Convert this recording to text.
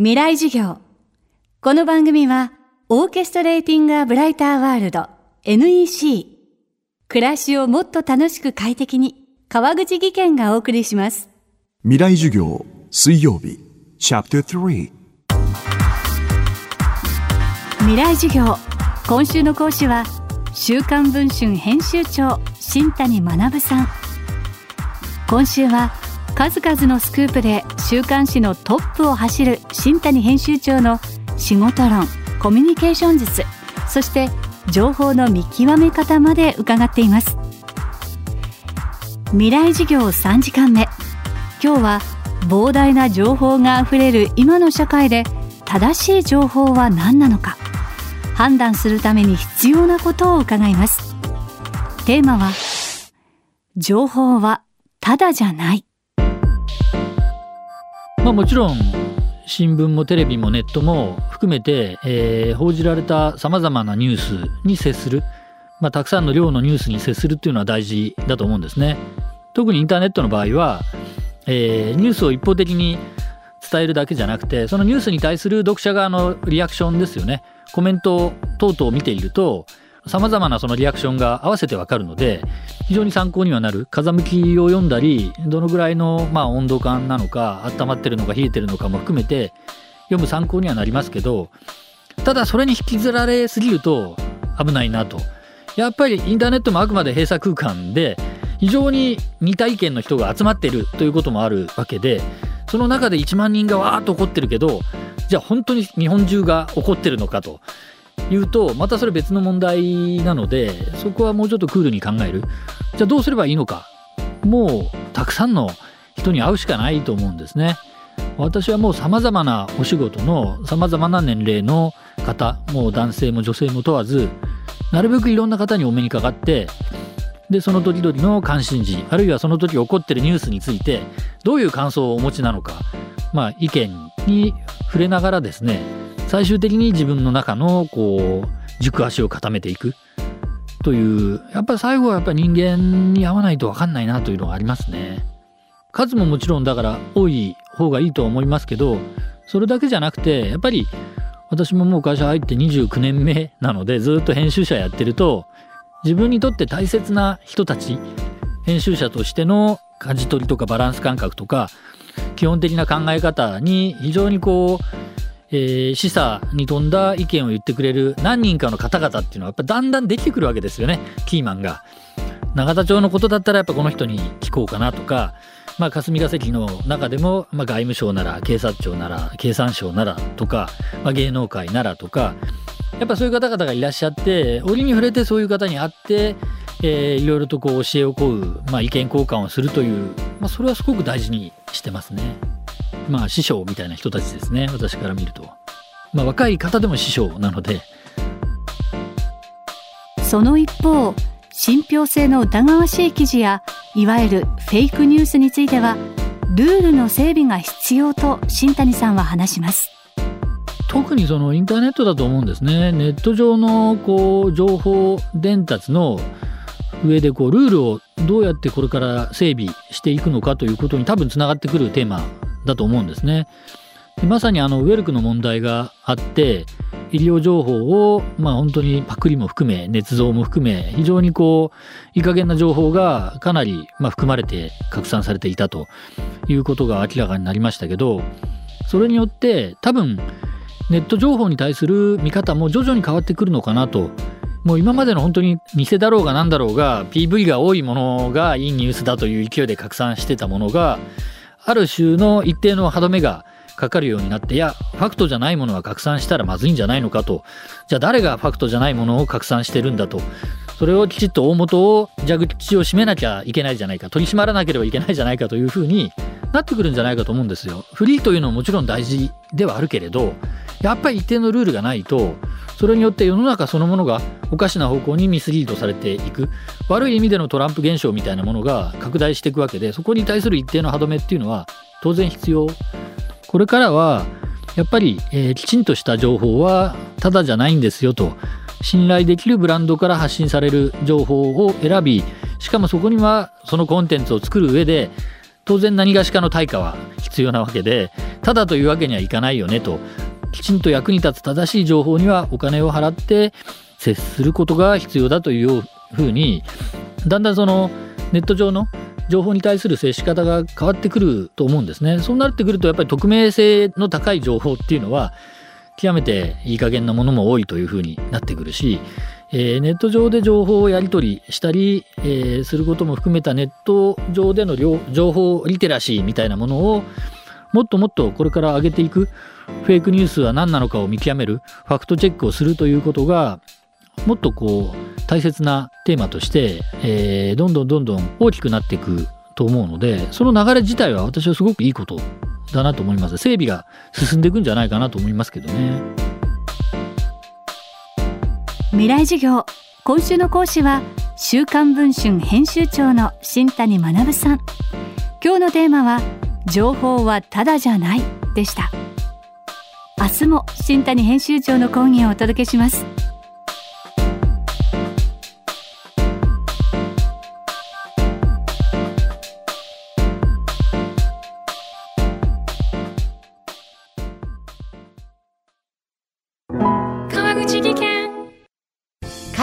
未来授業。この番組は、オーケストレーティング・ア・ブライター・ワールド NEC。暮らしをもっと楽しく快適に、川口義賢がお送りします。未来授業水曜日チャプター3未来授業。今週の講師は、週刊文春編集長、新谷学さん。今週は、数々のスクープで週刊誌のトップを走る新谷編集長の仕事論コミュニケーション術そして情報の見極め方まで伺っています。未来授業3時間目。今日は膨大な情報があふれる今の社会で正しい情報は何なのか。判断するために必要なことを伺います。テーマは情報はただじゃない。まあ、もちろん新聞もテレビもネットも含めて、えー報じられたさまざまなニュースに接する、まあ、たくさんの量のニュースに接するっていうのは大事だと思うんですね。特にインターネットの場合は、えーニュースを一方的に伝えるだけじゃなくてそのニュースに対する読者側のリアクションですよねコメント等々を見ているとさまざまなそのリアクションが合わせてわかるので非常に参考にはなる。風向きを読んだりどのぐらいのまあ温度感なのか温まってるのか冷えてるのかも含めて読む参考にはなりますけどただそれに引きずられすぎると危ないなと。やっぱりインターネットもあくまで閉鎖空間で非常に似た意見の人が集まってるということもあるわけでその中で1万人がわーっと怒ってるけどじゃあ本当に日本中が怒ってるのかと。いうとまたそれ別の問題なのでそこはもうちょっとクールに考える。じゃあどうすればいいのか。もうたくさんの人に会うしかないと思うんですね。私はもう様々なお仕事の様々な年齢の方もう男性も女性も問わずなるべくいろんな方にお目にかかってでその時々の関心事あるいはその時起こってるニュースについてどういう感想をお持ちなのかまあ意見に触れながらですね最終的に自分の中のこう軸足を固めていくというやっぱり最後はやっぱり人間に合わないと分かんないなというのがありますね。数ももちろんだから多い方がいいとは思いますけどそれだけじゃなくてやっぱり私ももう会社入って29年目なのでずっと編集者やってると自分にとって大切な人たち編集者としての舵取りとかバランス感覚とか基本的な考え方に非常にこう、えー示唆に富んだ意見を言ってくれる何人かの方々っていうのはやっぱだんだんできてくるわけですよねキーマンが。永田町のことだったらやっぱこの人に聞こうかなとか、まあ、霞が関の中でも、まあ、外務省なら警察庁なら経産省ならとか、まあ、芸能界ならとかやっぱそういう方々がいらっしゃって折に触れてそういう方に会って、えーいろいろとこう教えを請う、まあ、意見交換をするという、まあ、それはすごく大事にしてますね。まあ師匠みたいな人たちですね。私から見ると。まあ、若い方でも師匠なので。その一方信憑性の疑わしい記事やいわゆるフェイクニュースについてはルールの整備が必要と新谷さんは話します。特にそのインターネットだと思うんですね。ネット上のこう情報伝達の上でこうルールをどうやってこれから整備していくのかということに多分つながってくるテーマだと思うんですね。まさにあのウェルクの問題があって医療情報をまあ本当にパクリも含め捏造も含め非常にこういい加減な情報がかなりまあ含まれて拡散されていたということが明らかになりましたけどそれによって多分ネット情報に対する見方も徐々に変わってくるのかなともう今までの本当に偽だろうが何だろうが PV が多いものがいいニュースだという勢いで拡散してたものがある種の一定の歯止めがかかるようになっていやファクトじゃないものは拡散したらまずいんじゃないのかと。じゃあ誰がファクトじゃないものを拡散してるんだと。それをきちっと大元を蛇口を閉めなきゃいけないじゃないか。取り締まらなければいけないじゃないかというふうになってくるんじゃないかと思うんですよ。フリーというのはもちろん大事ではあるけれどやっぱり一定のルールがないとそれによって世の中そのものがおかしな方向にミスリードされていく。悪い意味でのトランプ現象みたいなものが拡大していくわけでそこに対する一定の歯止めっていうのは当然必要。これからはやっぱり、えーきちんとした情報はただじゃないんですよと。信頼できるブランドから発信される情報を選びしかもそこにはそのコンテンツを作る上で当然何がしかの対価は必要なわけでただというわけにはいかないよねときちんと役に立つ正しい情報にはお金を払って接することが必要だというふうにだんだんそのネット上の情報に対する接し方が変わってくると思うんですね。そうなってくるとやっぱり匿名性の高い情報っていうのは極めていい加減なものも多いというふうになってくるし、えー、ネット上で情報をやり取りしたり、えー、することも含めたネット上での情報リテラシーみたいなものをもっともっとこれから上げていく。フェイクニュースは何なのかを見極める。ファクトチェックをするということがもっとこう大切なテーマとして、えー、どんどんどんどん大きくなっていくと思うのでその流れ自体は私はすごくいいことだなと思います。整備が進んでいくんじゃないかなと思いますけどね。未来授業。今週の講師は週刊文春編集長の新谷学さん。今日のテーマは情報はただじゃないでした。明日も新谷編集長の講義をお届けします。